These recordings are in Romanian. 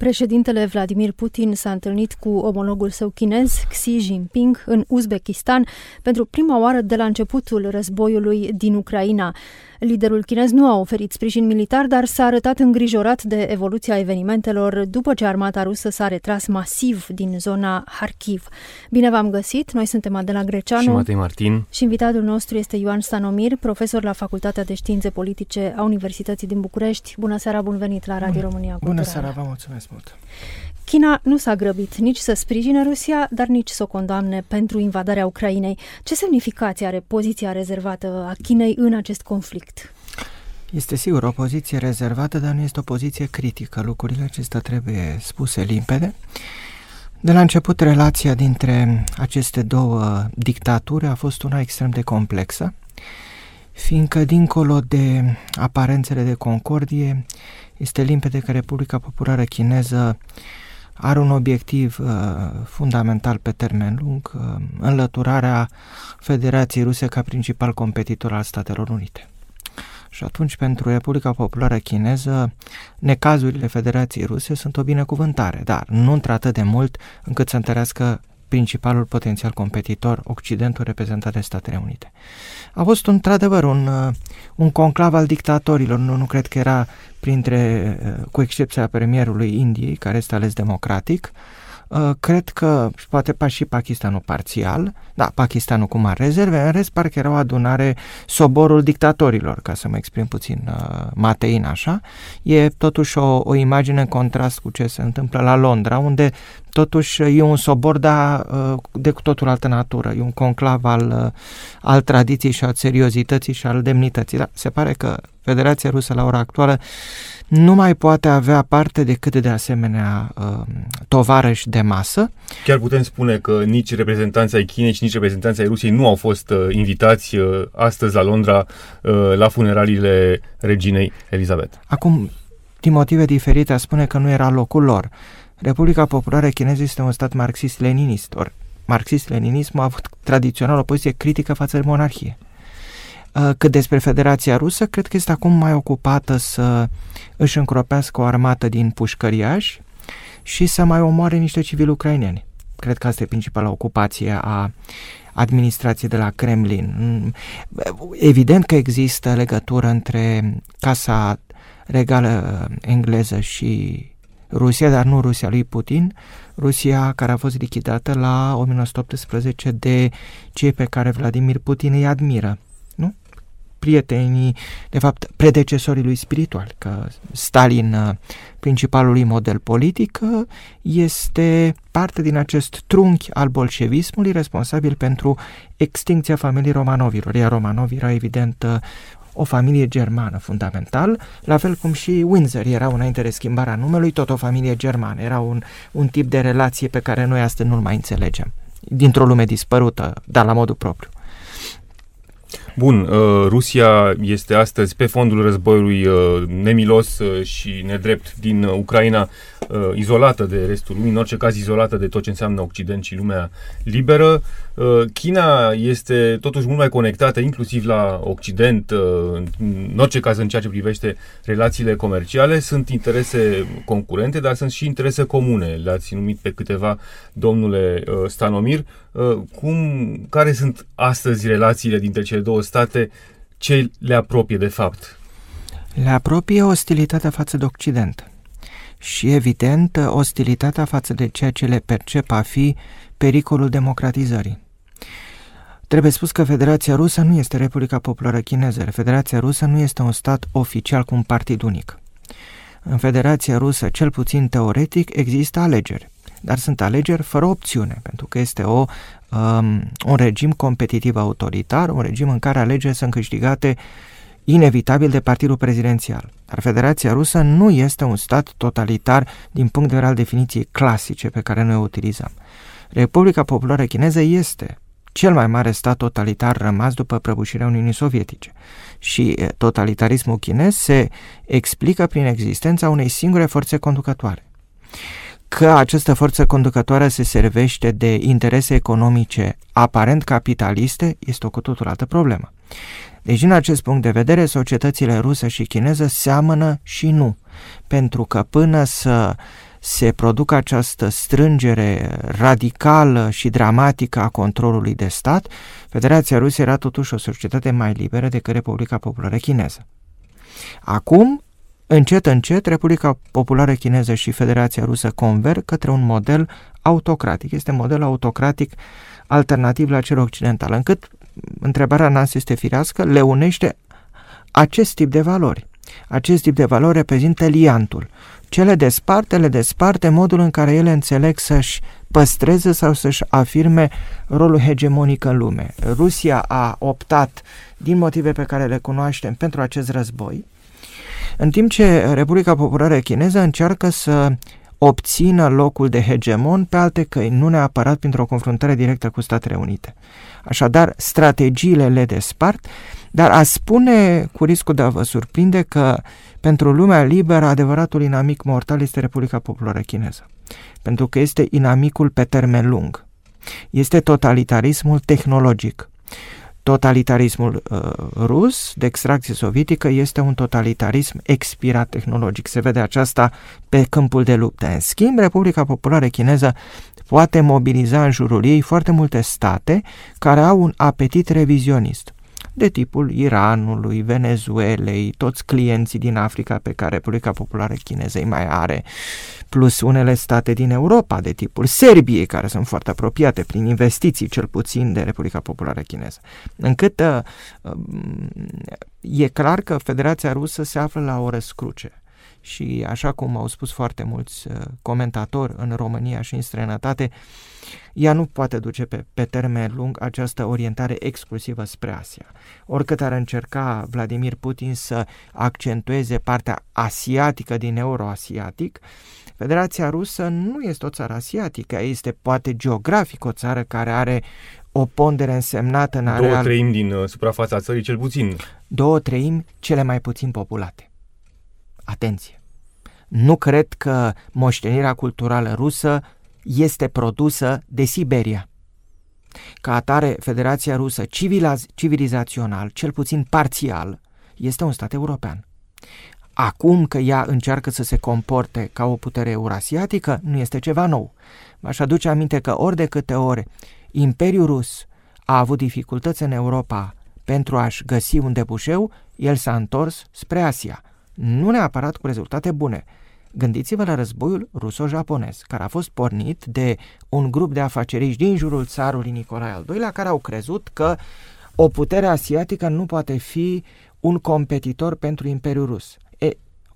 Președintele Vladimir Putin s-a întâlnit cu omologul său chinez, Xi Jinping, în Uzbekistan pentru prima oară de la începutul războiului din Ucraina. Liderul chinez nu a oferit sprijin militar, dar s-a arătat îngrijorat de evoluția evenimentelor după ce armata rusă s-a retras masiv din zona Kharkiv. Bine v-am găsit, noi suntem Adela Greceanu și Matei Martin și invitatul nostru este Ioan Stanomir, profesor la Facultatea de Științe Politice a Universității din București. Bună seara, bun venit la Radio România Culturală. Bună seara, vă mulțumesc mult! China nu s-a grăbit nici să sprijine Rusia, dar nici să o condamne pentru invadarea Ucrainei. Ce semnificație are poziția rezervată a Chinei în acest conflict? Este sigur o poziție rezervată, dar nu este o poziție critică. Lucrurile acestea trebuie spuse limpede. De la început, relația dintre aceste două dictaturi a fost una extrem de complexă, fiindcă, dincolo de aparențele de concordie, este limpede că Republica Populară Chineză are un obiectiv uh, fundamental pe termen lung, uh, înlăturarea Federației Ruse ca principal competitor al Statelor Unite. Și atunci, pentru Republica Populară Chineză, necazurile Federației Ruse sunt o binecuvântare, dar nu într-atât de mult încât să întărească principalul potențial competitor, Occidentul reprezentat de Statele Unite. A fost într-adevăr un, uh, un conclav al dictatorilor, nu, nu cred că era printre, uh, cu excepția premierului Indiei, care este ales democratic, Uh, cred că poate pa și Pakistanul parțial, da, Pakistanul cu mari rezerve, în rest parcă era o adunare soborul dictatorilor, ca să mă exprim puțin uh, matein așa, e totuși o, o imagine în contrast cu ce se întâmplă la Londra, unde totuși e un sobor, dar uh, de cu totul altă natură, e un conclav al, uh, al tradiției și al seriozității și al demnității. Da, se pare că Federația Rusă la ora actuală nu mai poate avea parte decât de asemenea uh, tovarăși de masă. Chiar putem spune că nici reprezentanții ai Chinei și nici reprezentanții ai Rusiei nu au fost uh, invitați uh, astăzi la Londra uh, la funeraliile reginei Elizabeth. Acum, din motive diferite, a spune că nu era locul lor. Republica Populară Chineză este un stat marxist-leninist, ori marxist-leninismul a avut tradițional o poziție critică față de monarhie. Uh, cât despre Federația Rusă, cred că este acum mai ocupată să își încropească o armată din pușcăriași și să mai omoare niște civili ucraineni. Cred că asta e principala ocupație a administrației de la Kremlin. Mm, evident că există legătură între Casa Regală engleză și Rusia, dar nu Rusia lui Putin, Rusia care a fost lichidată la 1918 de cei pe care Vladimir Putin îi admiră prietenii, de fapt, predecesorii lui spiritual, că Stalin, uh, principalul lui model politic, uh, este parte din acest trunchi al bolșevismului responsabil pentru extinția familiei Romanovilor, iar Romanovi era evident uh, o familie germană fundamental, la fel cum și Windsor era înainte de schimbarea numelui, tot o familie germană. Era un, un tip de relație pe care noi astăzi nu-l mai înțelegem, dintr-o lume dispărută, dar la modul propriu. Bun, uh, Rusia este astăzi pe fondul războiului uh, nemilos uh, și nedrept din Ucraina, izolată de restul lumii, în orice caz izolată de tot ce înseamnă Occident și lumea liberă. China este totuși mult mai conectată, inclusiv la Occident, în orice caz în ceea ce privește relațiile comerciale. Sunt interese concurente, dar sunt și interese comune. Le-ați numit pe câteva, domnule Stanomir. Cum, care sunt astăzi relațiile dintre cele două state, ce le apropie de fapt? Le apropie ostilitatea față de Occident și, evident, ostilitatea față de ceea ce le percep a fi pericolul democratizării. Trebuie spus că Federația Rusă nu este Republica Populară Chineză. Federația Rusă nu este un stat oficial cu un partid unic. În Federația Rusă, cel puțin teoretic, există alegeri, dar sunt alegeri fără opțiune, pentru că este o um, un regim competitiv autoritar, un regim în care alegerile sunt câștigate inevitabil de partidul prezidențial. Dar Federația Rusă nu este un stat totalitar din punct de vedere al definiției clasice pe care noi o utilizăm. Republica Populară Chineză este cel mai mare stat totalitar rămas după prăbușirea Uniunii Sovietice. Și totalitarismul chinez se explică prin existența unei singure forțe conducătoare că această forță conducătoare se servește de interese economice aparent capitaliste este o cu totul altă problemă. Deci, din acest punct de vedere, societățile rusă și chineză seamănă și nu, pentru că până să se producă această strângere radicală și dramatică a controlului de stat, Federația Rusă era totuși o societate mai liberă decât Republica Populară Chineză. Acum, încet, încet, Republica Populară Chineză și Federația Rusă converg către un model autocratic. Este model autocratic alternativ la cel occidental, încât întrebarea noastră este firească, le unește acest tip de valori. Acest tip de valori reprezintă liantul. Cele desparte, le desparte modul în care ele înțeleg să-și păstreze sau să-și afirme rolul hegemonic în lume. Rusia a optat, din motive pe care le cunoaștem, pentru acest război, în timp ce Republica Populară Chineză încearcă să obțină locul de hegemon pe alte căi, nu neapărat printr-o confruntare directă cu Statele Unite. Așadar, strategiile le despart, dar a spune, cu riscul de a vă surprinde, că pentru lumea liberă adevăratul inamic mortal este Republica Populară Chineză. Pentru că este inamicul pe termen lung. Este totalitarismul tehnologic. Totalitarismul uh, rus de extracție sovietică este un totalitarism expirat tehnologic. Se vede aceasta pe câmpul de luptă. În schimb, Republica Populară Chineză poate mobiliza în jurul ei foarte multe state care au un apetit revizionist de tipul Iranului, Venezuelei, toți clienții din Africa pe care Republica Populară Chineză îi mai are, plus unele state din Europa de tipul Serbiei, care sunt foarte apropiate prin investiții, cel puțin, de Republica Populară Chineză. Încât uh, e clar că Federația Rusă se află la o răscruce și așa cum au spus foarte mulți uh, comentatori în România și în străinătate, ea nu poate duce pe, pe termen lung această orientare exclusivă spre Asia. Oricât ar încerca Vladimir Putin să accentueze partea asiatică din euroasiatic, Federația Rusă nu este o țară asiatică, este poate geografic o țară care are o pondere însemnată în area... Două treimi din uh, suprafața țării, cel puțin. Două treimi cele mai puțin populate. Atenție! Nu cred că moștenirea culturală rusă este produsă de Siberia. Ca atare, Federația Rusă civilizațional, cel puțin parțial, este un stat european. Acum că ea încearcă să se comporte ca o putere eurasiatică, nu este ceva nou. M-aș aduce aminte că ori de câte ori Imperiul Rus a avut dificultăți în Europa pentru a-și găsi un debușeu, el s-a întors spre Asia – nu neapărat cu rezultate bune. Gândiți-vă la războiul ruso-japonez, care a fost pornit de un grup de afaceriști din jurul țarului Nicolae al II-lea, care au crezut că o putere asiatică nu poate fi un competitor pentru Imperiul Rus.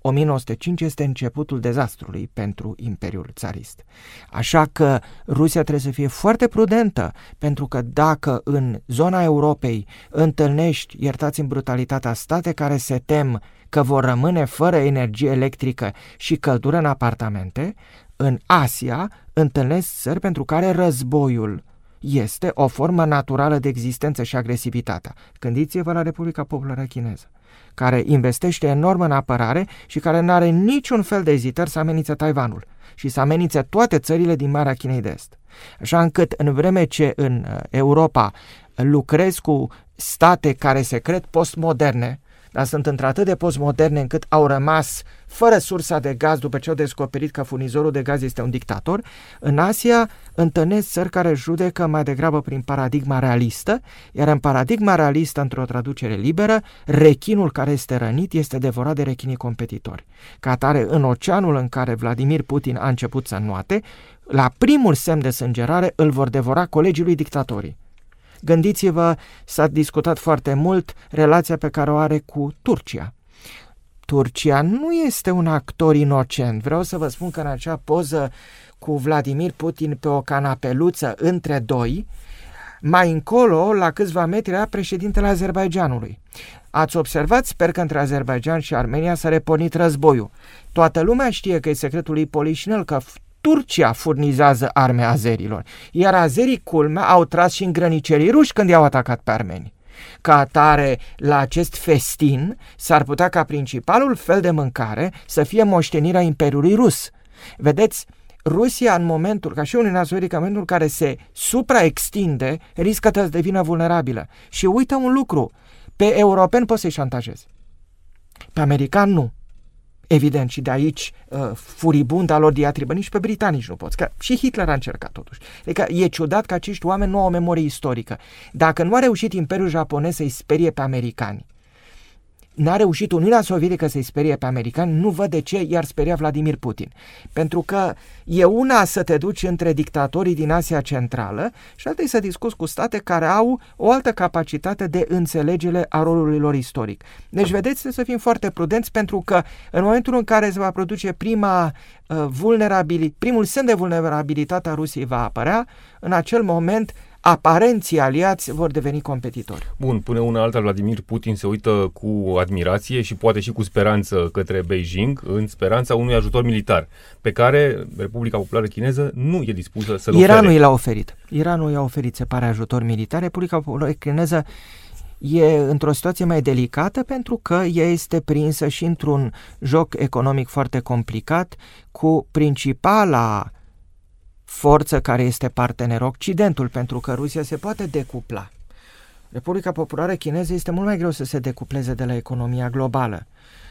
1905 este începutul dezastrului pentru Imperiul Țarist. Așa că Rusia trebuie să fie foarte prudentă, pentru că dacă în zona Europei întâlnești, iertați-mi brutalitatea, state care se tem că vor rămâne fără energie electrică și căldură în apartamente, în Asia întâlnesc țări pentru care războiul este o formă naturală de existență și agresivitatea. Gândiți-vă la Republica Populară Chineză care investește enorm în apărare și care nu are niciun fel de ezitări să amenințe Taiwanul și să amenințe toate țările din Marea Chinei de Est. Așa încât, în vreme ce în uh, Europa lucrez cu state care se cred postmoderne, dar sunt într-atât de postmoderne încât au rămas fără sursa de gaz după ce au descoperit că furnizorul de gaz este un dictator. În Asia întâlnesc țări care judecă mai degrabă prin paradigma realistă, iar în paradigma realistă, într-o traducere liberă, rechinul care este rănit este devorat de rechinii competitori. Ca atare, în oceanul în care Vladimir Putin a început să nuate, la primul semn de sângerare îl vor devora colegii lui dictatorii. Gândiți-vă, s-a discutat foarte mult relația pe care o are cu Turcia. Turcia nu este un actor inocent. Vreau să vă spun că în acea poză cu Vladimir Putin pe o canapeluță între doi, mai încolo, la câțiva metri, era președintele Azerbaijanului. Ați observat, sper că între Azerbaijan și Armenia s-a repornit războiul. Toată lumea știe că e secretul lui Polișinel, că Turcia furnizează arme azerilor, iar azerii culmea au tras și în grănicerii ruși când i-au atacat pe armeni. Ca atare, la acest festin, s-ar putea ca principalul fel de mâncare să fie moștenirea Imperiului Rus. Vedeți, Rusia în momentul, ca și Uniunea Sovietică, în momentul în care se supraextinde, riscă să devină vulnerabilă. Și uită un lucru, pe europeni poți să-i șantajezi. Pe american nu. Evident, și de aici uh, furibunda lor diatribă, nici pe britanici nu poți, că și Hitler a încercat totuși. Adică e ciudat că acești oameni nu au o memorie istorică. Dacă nu a reușit Imperiul Japonez să-i sperie pe americani, n-a reușit Uniunea Sovietică să-i sperie pe americani, nu văd de ce i-ar speria Vladimir Putin. Pentru că e una să te duci între dictatorii din Asia Centrală și alta e să discuți cu state care au o altă capacitate de înțelegere a rolului lor istoric. Deci, vedeți, trebuie să fim foarte prudenți pentru că în momentul în care se va produce prima uh, vulnerabilitate, primul semn de vulnerabilitate a Rusiei va apărea, în acel moment aparenții aliați vor deveni competitori. Bun, până una alta, Vladimir Putin se uită cu admirație și poate și cu speranță către Beijing, în speranța unui ajutor militar, pe care Republica Populară Chineză nu e dispusă să-l Iranul ofere. i l-a oferit. Iranul i-a oferit, se pare, ajutor militar. Republica Populară Chineză e într-o situație mai delicată pentru că ea este prinsă și într-un joc economic foarte complicat cu principala forță care este partener Occidentul, pentru că Rusia se poate decupla. Republica Populară Chineză este mult mai greu să se decupleze de la economia globală,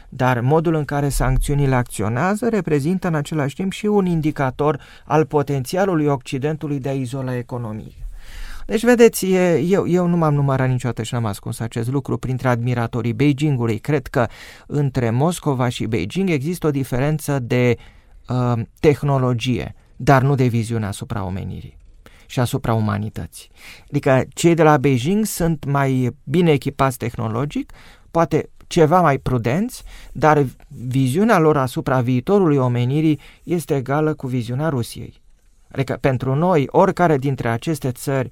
dar modul în care sancțiunile acționează reprezintă în același timp și un indicator al potențialului Occidentului de a izola economia. Deci, vedeți, e, eu, eu nu m-am numărat niciodată și n-am ascuns acest lucru printre admiratorii Beijingului. Cred că între Moscova și Beijing există o diferență de uh, tehnologie dar nu de viziune asupra omenirii și asupra umanității. Adică cei de la Beijing sunt mai bine echipați tehnologic, poate ceva mai prudenți, dar viziunea lor asupra viitorului omenirii este egală cu viziunea Rusiei. Adică pentru noi, oricare dintre aceste țări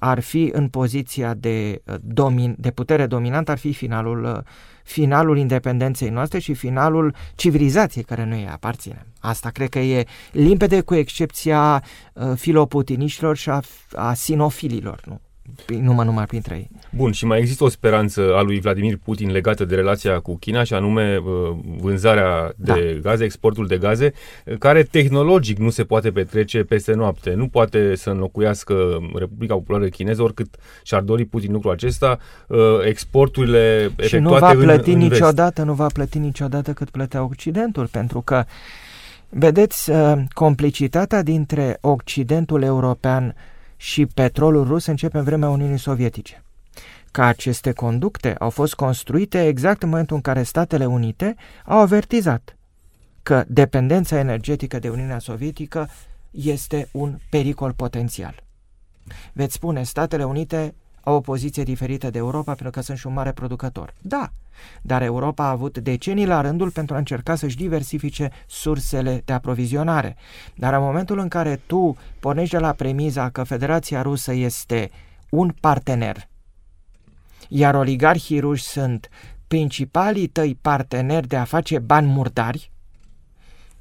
ar fi în poziția de, uh, domin, de putere dominantă, ar fi finalul, uh, finalul independenței noastre și finalul civilizației care noi aparținem. Asta cred că e limpede cu excepția uh, filoputiniștilor și a, a sinofililor. Nu? Numai numai printre ei. Bun, și mai există o speranță a lui Vladimir Putin legată de relația cu China și anume uh, vânzarea de da. gaze, exportul de gaze, care tehnologic nu se poate petrece peste noapte. Nu poate să înlocuiască Republica Populară Chineză, oricât și-ar dori Putin lucrul acesta, uh, exporturile efectuate Și nu va plăti în, în niciodată, nu va plăti niciodată cât plătea Occidentul, pentru că Vedeți, uh, complicitatea dintre Occidentul european și petrolul rus începe în vremea Uniunii Sovietice. Că aceste conducte au fost construite exact în momentul în care Statele Unite au avertizat că dependența energetică de Uniunea Sovietică este un pericol potențial. Veți spune, Statele Unite au o poziție diferită de Europa pentru că sunt și un mare producător. Da, dar Europa a avut decenii la rândul pentru a încerca să-și diversifice sursele de aprovizionare. Dar în momentul în care tu pornești de la premiza că Federația Rusă este un partener, iar oligarhii ruși sunt principalii tăi parteneri de a face bani murdari,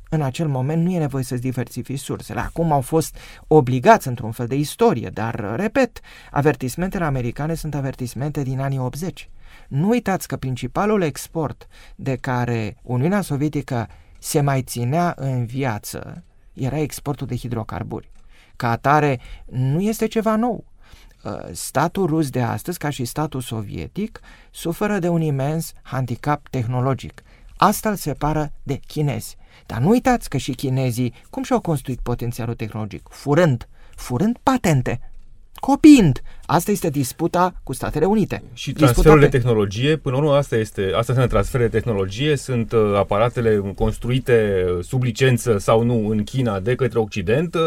în acel moment nu e nevoie să-ți diversifici sursele. Acum au fost obligați într-un fel de istorie, dar, repet, avertismentele americane sunt avertismente din anii 80. Nu uitați că principalul export de care Uniunea Sovietică se mai ținea în viață era exportul de hidrocarburi. Ca atare, nu este ceva nou. Uh, statul rus de astăzi, ca și statul sovietic, suferă de un imens handicap tehnologic. Asta îl separă de chinezi. Dar nu uitați că și chinezii, cum și-au construit potențialul tehnologic? Furând, furând patente, copiind. Asta este disputa cu Statele Unite. Și transferul de tehnologie, până la urmă asta este, asta înseamnă transfer de tehnologie, sunt uh, aparatele construite sub licență sau nu în China de către Occident uh,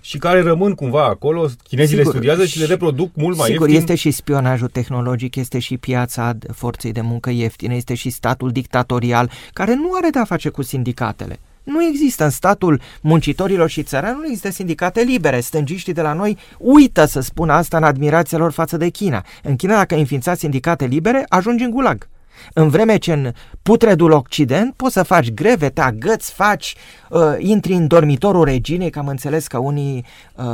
și care rămân cumva acolo, chinezii sigur, le studiază și le reproduc mult mai sigur, ieftin. este și spionajul tehnologic, este și piața forței de muncă ieftină, este și statul dictatorial, care nu are de-a face cu sindicatele. Nu există în statul muncitorilor și țărani, nu există sindicate libere. Stângiștii de la noi uită să spună asta în admirația lor față de China. În China, dacă înființați sindicate libere, ajungi în gulag. În vreme ce în putredul Occident poți să faci greve, te agăți, faci, uh, intri în dormitorul reginei, că am înțeles că unii uh,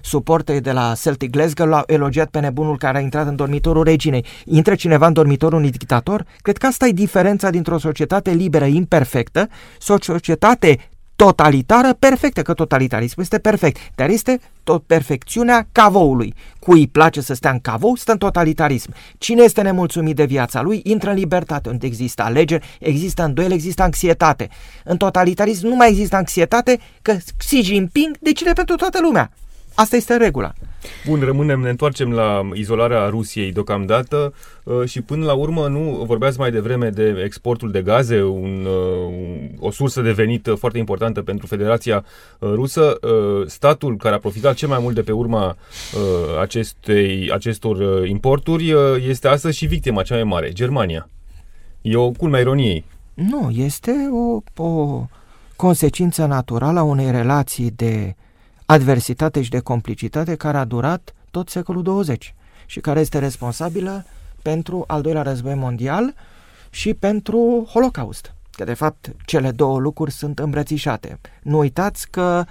suporteri de la Celtic Glasgow l-au elogiat pe nebunul care a intrat în dormitorul reginei. Intră cineva în dormitorul unui dictator? Cred că asta e diferența dintre o societate liberă imperfectă, o societate totalitară perfectă, că totalitarismul este perfect, dar este tot perfecțiunea cavoului. Cui îi place să stea în cavou, stă în totalitarism. Cine este nemulțumit de viața lui, intră în libertate, unde există alegeri, există îndoiel, există anxietate. În totalitarism nu mai există anxietate, că Xi Jinping decide pentru toată lumea. Asta este regula. Bun, rămânem, ne întoarcem la izolarea Rusiei deocamdată uh, și până la urmă nu vorbeați mai devreme de exportul de gaze, un, uh, o sursă de venit foarte importantă pentru Federația uh, Rusă. Statul care a profitat cel mai mult de pe urma acestei, acestor importuri este astăzi și victima cea mai mare, Germania. E o culmea ironiei. Nu, este o, o consecință naturală a unei relații de adversitate și de complicitate care a durat tot secolul 20 și care este responsabilă pentru al doilea război mondial și pentru Holocaust. Că de fapt cele două lucruri sunt îmbrățișate. Nu uitați că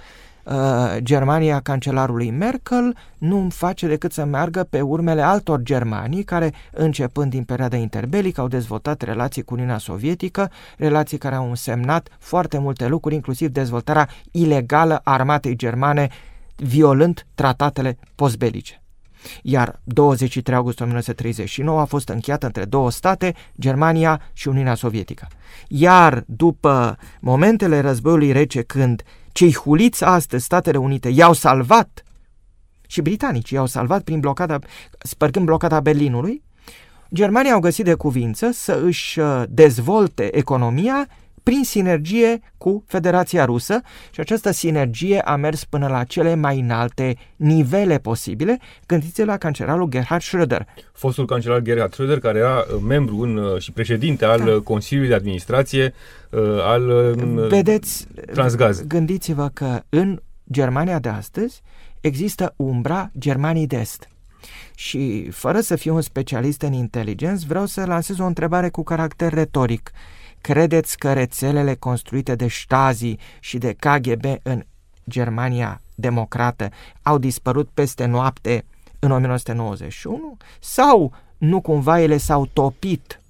Uh, Germania cancelarului Merkel nu face decât să meargă pe urmele altor germanii care, începând din perioada interbelică, au dezvoltat relații cu Uniunea Sovietică, relații care au însemnat foarte multe lucruri, inclusiv dezvoltarea ilegală a armatei germane, violând tratatele postbelice. Iar 23 august 1939 a fost încheiată între două state, Germania și Uniunea Sovietică. Iar după momentele războiului rece, când cei huliți astăzi, Statele Unite, i-au salvat și britanicii i-au salvat prin blocada, spărgând blocada Berlinului, Germania au găsit de cuvință să își uh, dezvolte economia prin sinergie cu Federația Rusă și această sinergie a mers până la cele mai înalte nivele posibile. Gândiți la cancelarul Gerhard Schröder. Fostul cancelar Gerhard Schröder, care era uh, membru în, uh, și președinte al da. Consiliului de Administrație al Vedeți, Transgaz. Gândiți-vă că în Germania de astăzi există umbra Germanii de Est. Și fără să fiu un specialist în inteligență, vreau să lansez o întrebare cu caracter retoric. Credeți că rețelele construite de Stasi și de KGB în Germania democrată au dispărut peste noapte în 1991? Sau nu cumva ele s-au topit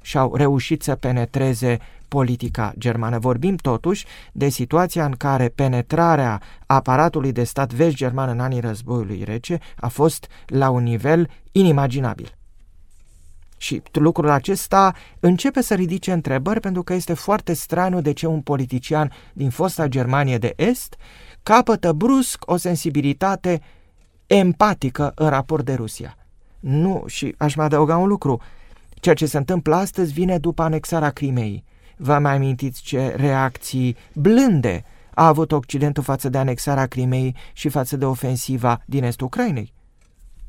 și au reușit să penetreze politica germană. Vorbim totuși de situația în care penetrarea aparatului de stat vest-german în anii războiului rece a fost la un nivel inimaginabil. Și lucrul acesta începe să ridice întrebări pentru că este foarte straniu de ce un politician din fosta Germanie de Est capătă brusc o sensibilitate empatică în raport de Rusia. Nu, și aș mai adăuga un lucru. Ceea ce se întâmplă astăzi vine după anexarea Crimei. Vă mai amintiți ce reacții blânde a avut Occidentul față de anexarea Crimei și față de ofensiva din estul Ucrainei?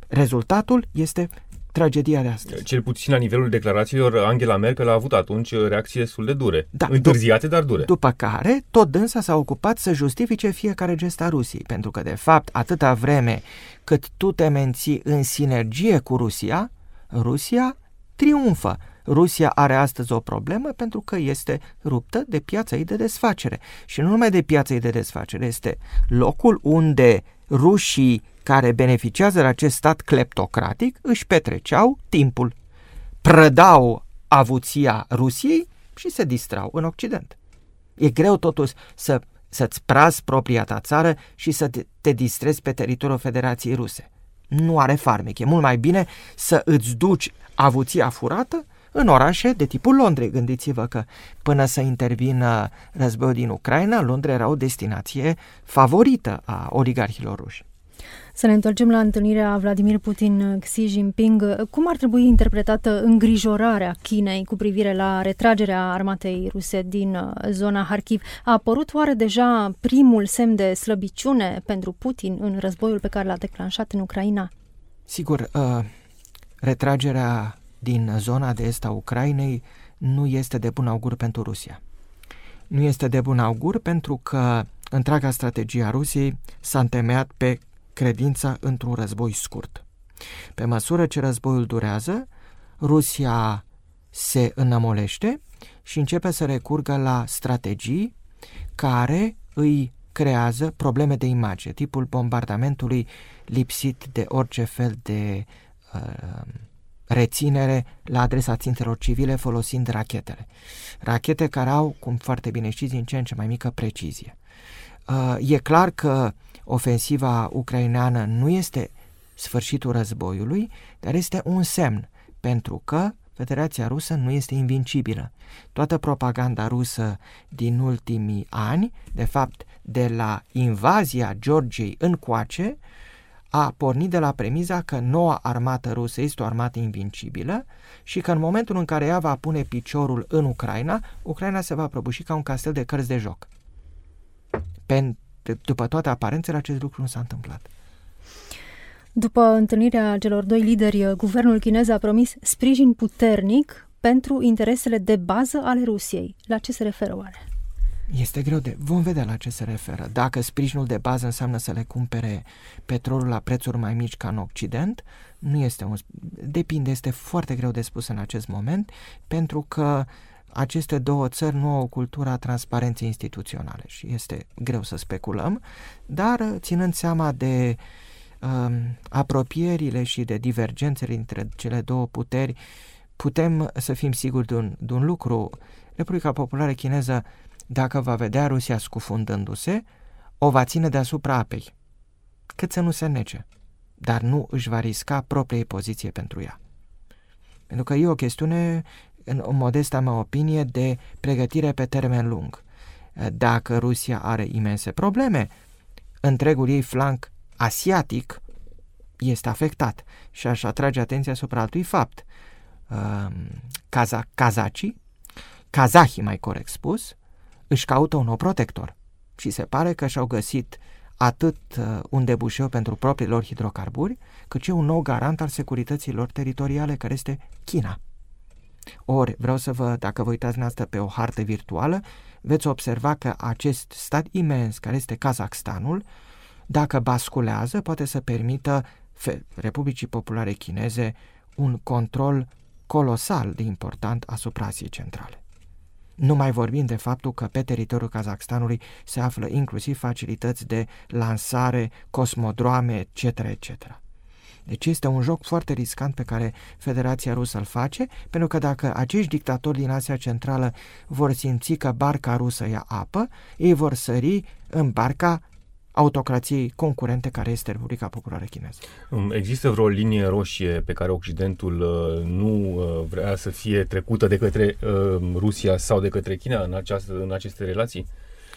Rezultatul este tragedia de astăzi. Cel puțin la nivelul declarațiilor, Angela Merkel a avut atunci reacții destul de dure. Da, Întârziate, dar dure. După care, tot dânsa s-a ocupat să justifice fiecare gest a Rusiei, pentru că, de fapt, atâta vreme cât tu te menții în sinergie cu Rusia, Rusia triumfă. Rusia are astăzi o problemă pentru că este ruptă de piața ei de desfacere. Și nu numai de piața ei de desfacere, este locul unde rușii care beneficiază de acest stat cleptocratic își petreceau timpul, prădau avuția Rusiei și se distrau în Occident. E greu totuși să, să-ți prazi propria ta țară și să te, te distrezi pe teritoriul Federației Ruse. Nu are farmec. E mult mai bine să îți duci avuția furată în orașe de tipul Londrei. Gândiți-vă că până să intervină războiul din Ucraina, Londra era o destinație favorită a oligarhilor ruși. Să ne întoarcem la întâlnirea Vladimir Putin-Xi Jinping. Cum ar trebui interpretată îngrijorarea Chinei cu privire la retragerea armatei ruse din uh, zona Harkiv? A apărut oare deja primul semn de slăbiciune pentru Putin în războiul pe care l-a declanșat în Ucraina? Sigur, uh, retragerea din zona de est a Ucrainei nu este de bun augur pentru Rusia. Nu este de bun augur pentru că întreaga strategie a Rusiei s-a întemeiat pe credința într-un război scurt. Pe măsură ce războiul durează, Rusia se înămolește și începe să recurgă la strategii care îi creează probleme de imagine, tipul bombardamentului lipsit de orice fel de uh, reținere la adresa țintelor civile folosind rachetele. Rachete care au, cum foarte bine știți, din ce în ce mai mică precizie. Uh, e clar că ofensiva ucraineană nu este sfârșitul războiului, dar este un semn, pentru că Federația Rusă nu este invincibilă. Toată propaganda rusă din ultimii ani, de fapt de la invazia Georgiei încoace, a pornit de la premiza că noua armată rusă este o armată invincibilă și că în momentul în care ea va pune piciorul în Ucraina, Ucraina se va prăbuși ca un castel de cărți de joc. Pentru după toate aparențele, acest lucru nu s-a întâmplat. După întâlnirea celor doi lideri, guvernul chinez a promis sprijin puternic pentru interesele de bază ale Rusiei. La ce se referă oare? Este greu de... Vom vedea la ce se referă. Dacă sprijinul de bază înseamnă să le cumpere petrolul la prețuri mai mici ca în Occident, nu este un... Depinde, este foarte greu de spus în acest moment, pentru că aceste două țări nu au o cultură a transparenței instituționale și este greu să speculăm, dar ținând seama de um, apropierile și de divergențele între cele două puteri, putem să fim siguri de un, de un lucru. Republica Populară Chineză, dacă va vedea Rusia scufundându-se, o va ține deasupra apei, cât să nu se nece, dar nu își va risca propriei poziție pentru ea. Pentru că e o chestiune în modesta mea opinie, de pregătire pe termen lung. Dacă Rusia are imense probleme, întregul ei flanc asiatic este afectat și aș atrage atenția asupra altui fapt. Kaza, um, kazacii, kazahii mai corect spus, își caută un nou protector și se pare că și-au găsit atât uh, un debușeu pentru propriilor hidrocarburi, cât și un nou garant al securității lor teritoriale, care este China. Ori, vreau să vă, dacă vă uitați asta pe o hartă virtuală, veți observa că acest stat imens, care este Kazakhstanul, dacă basculează, poate să permită Republicii Populare Chineze un control colosal de important asupra Asiei Centrale. Nu mai vorbim de faptul că pe teritoriul Kazakhstanului se află inclusiv facilități de lansare, cosmodroame, etc., etc. Deci este un joc foarte riscant pe care Federația Rusă îl face, pentru că dacă acești dictatori din Asia Centrală vor simți că barca rusă ia apă, ei vor sări în barca autocrației concurente care este Republica Populară Chineză. Există vreo linie roșie pe care Occidentul uh, nu uh, vrea să fie trecută de către uh, Rusia sau de către China în, această, în aceste relații?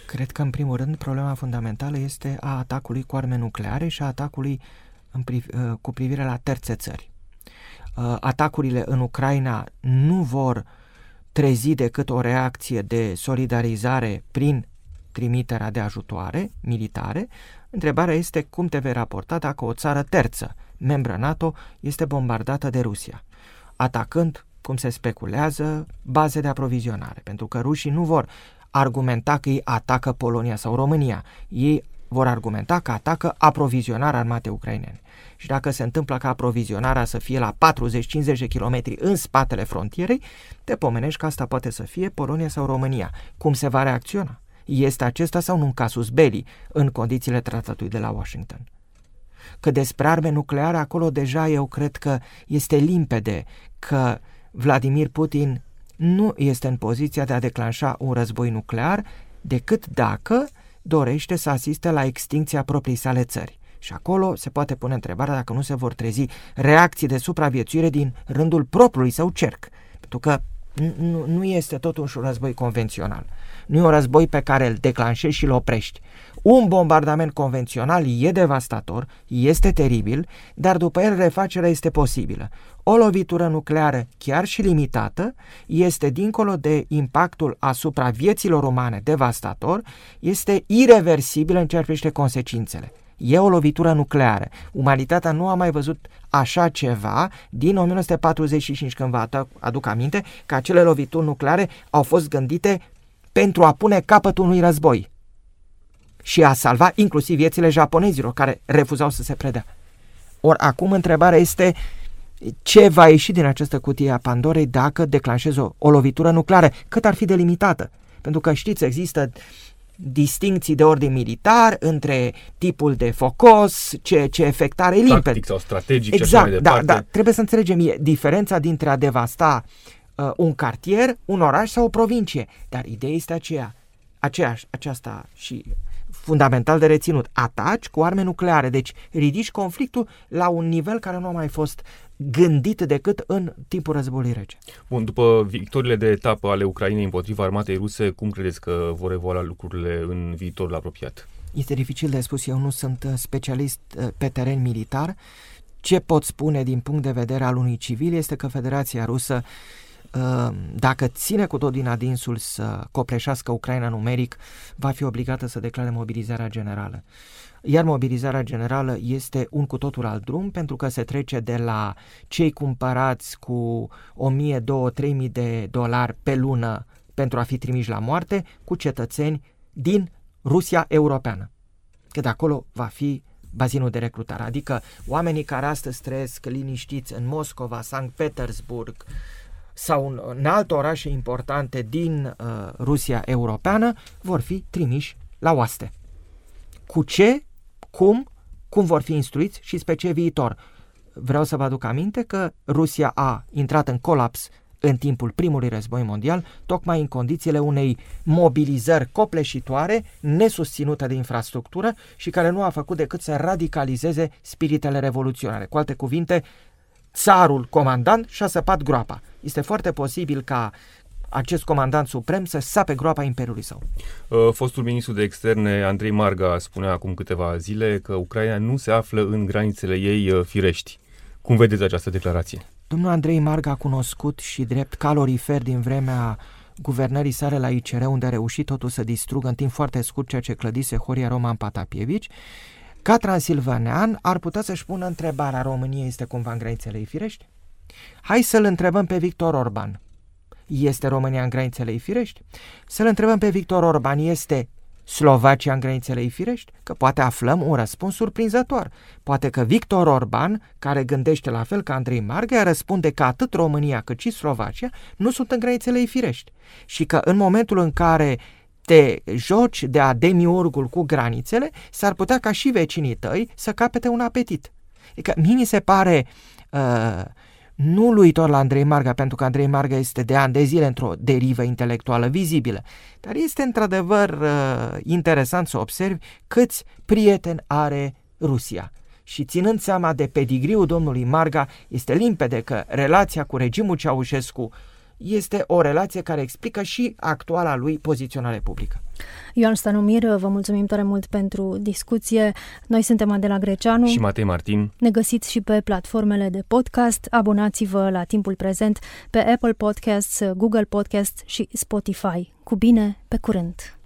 Cred că, în primul rând, problema fundamentală este a atacului cu arme nucleare și a atacului în priv- uh, cu privire la terțe țări. Uh, atacurile în Ucraina nu vor trezi decât o reacție de solidarizare prin trimiterea de ajutoare militare. Întrebarea este cum te vei raporta dacă o țară terță, membră NATO, este bombardată de Rusia, atacând, cum se speculează, baze de aprovizionare, pentru că rușii nu vor argumenta că ei atacă Polonia sau România. Ei vor argumenta că atacă aprovizionarea armatei ucrainene. Și dacă se întâmplă ca aprovizionarea să fie la 40-50 de kilometri în spatele frontierei, te pomenești că asta poate să fie Polonia sau România. Cum se va reacționa? Este acesta sau nu un casus belli în condițiile tratatului de la Washington? Că despre arme nucleare acolo deja eu cred că este limpede că Vladimir Putin nu este în poziția de a declanșa un război nuclear decât dacă dorește să asiste la extinția propriei sale țări. Și acolo se poate pune întrebarea dacă nu se vor trezi reacții de supraviețuire din rândul propriului său cerc. Pentru că nu, nu este totuși un război convențional. Nu e un război pe care îl declanșezi și îl oprești. Un bombardament convențional e devastator, este teribil, dar după el refacerea este posibilă. O lovitură nucleară, chiar și limitată, este dincolo de impactul asupra vieților umane devastator, este irreversibilă în ceea ce privește consecințele. E o lovitură nucleară. Umanitatea nu a mai văzut așa ceva din 1945, când vă aduc aminte că acele lovituri nucleare au fost gândite pentru a pune capăt unui război și a salva inclusiv viețile japonezilor care refuzau să se predea. Ori acum întrebarea este ce va ieși din această cutie a Pandorei dacă declanșezi o, o lovitură nucleară, cât ar fi delimitată. Pentru că știți, există distincții de ordin militar între tipul de focos, ce, ce efectare e limpede. Tactic sau strategic exact, și așa mai da, departe. da, trebuie să înțelegem e diferența dintre a devasta uh, un cartier, un oraș sau o provincie. Dar ideea este aceea, aceeași, aceasta și fundamental de reținut. Ataci cu arme nucleare, deci ridici conflictul la un nivel care nu a mai fost gândit decât în timpul războiului rece. Bun, după victoriile de etapă ale Ucrainei împotriva armatei ruse, cum credeți că vor evolua lucrurile în viitorul apropiat? Este dificil de spus, eu nu sunt uh, specialist uh, pe teren militar. Ce pot spune din punct de vedere al unui civil este că Federația Rusă uh, dacă ține cu tot din adinsul să copreșească Ucraina numeric, va fi obligată să declare mobilizarea generală. Iar mobilizarea generală este un cu totul alt drum pentru că se trece de la cei cumpărați cu 1000, 2, 3000 de dolari pe lună pentru a fi trimiși la moarte cu cetățeni din Rusia europeană. Că de acolo va fi bazinul de recrutare, adică oamenii care astăzi trăiesc liniștiți în Moscova, Sankt Petersburg sau în, în alte orașe importante din uh, Rusia europeană vor fi trimiși la oaste. Cu ce, cum, cum vor fi instruiți și spre ce viitor. Vreau să vă aduc aminte că Rusia a intrat în colaps în timpul primului război mondial, tocmai în condițiile unei mobilizări copleșitoare, nesusținută de infrastructură și care nu a făcut decât să radicalizeze spiritele revoluționare. Cu alte cuvinte, țarul comandant și-a săpat groapa. Este foarte posibil ca acest comandant suprem să sape groapa imperiului său. Uh, fostul ministru de externe Andrei Marga spunea acum câteva zile că Ucraina nu se află în granițele ei uh, firești. Cum vedeți această declarație? Domnul Andrei Marga a cunoscut și drept calorifer din vremea guvernării sale la ICR, unde a reușit totul să distrugă în timp foarte scurt ceea ce clădise Horia Roman Patapievici, ca transilvanean ar putea să-și pună întrebarea România este cumva în granițele ei firești? Hai să-l întrebăm pe Victor Orban. Este România în granițele ei firești? Să-l întrebăm pe Victor Orban, este Slovacia în granițele ei firești? Că poate aflăm un răspuns surprinzător. Poate că Victor Orban, care gândește la fel ca Andrei Marga, răspunde că atât România cât și Slovacia nu sunt în granițele ei firești. Și că în momentul în care te joci de a demiurgul cu granițele, s-ar putea ca și vecinii tăi să capete un apetit. Adică mie mi se pare uh, nu luitor la Andrei Marga, pentru că Andrei Marga este de ani de zile într-o derivă intelectuală vizibilă, dar este într-adevăr uh, interesant să observi câți prieteni are Rusia. Și ținând seama de pedigriul domnului Marga, este limpede că relația cu regimul Ceaușescu este o relație care explică și actuala lui poziționare publică. Ioan Stanomir, vă mulțumim tare mult pentru discuție. Noi suntem Adela Greceanu. Și Matei Martin. Ne găsiți și pe platformele de podcast. Abonați-vă la timpul prezent pe Apple Podcasts, Google Podcasts și Spotify. Cu bine, pe curând!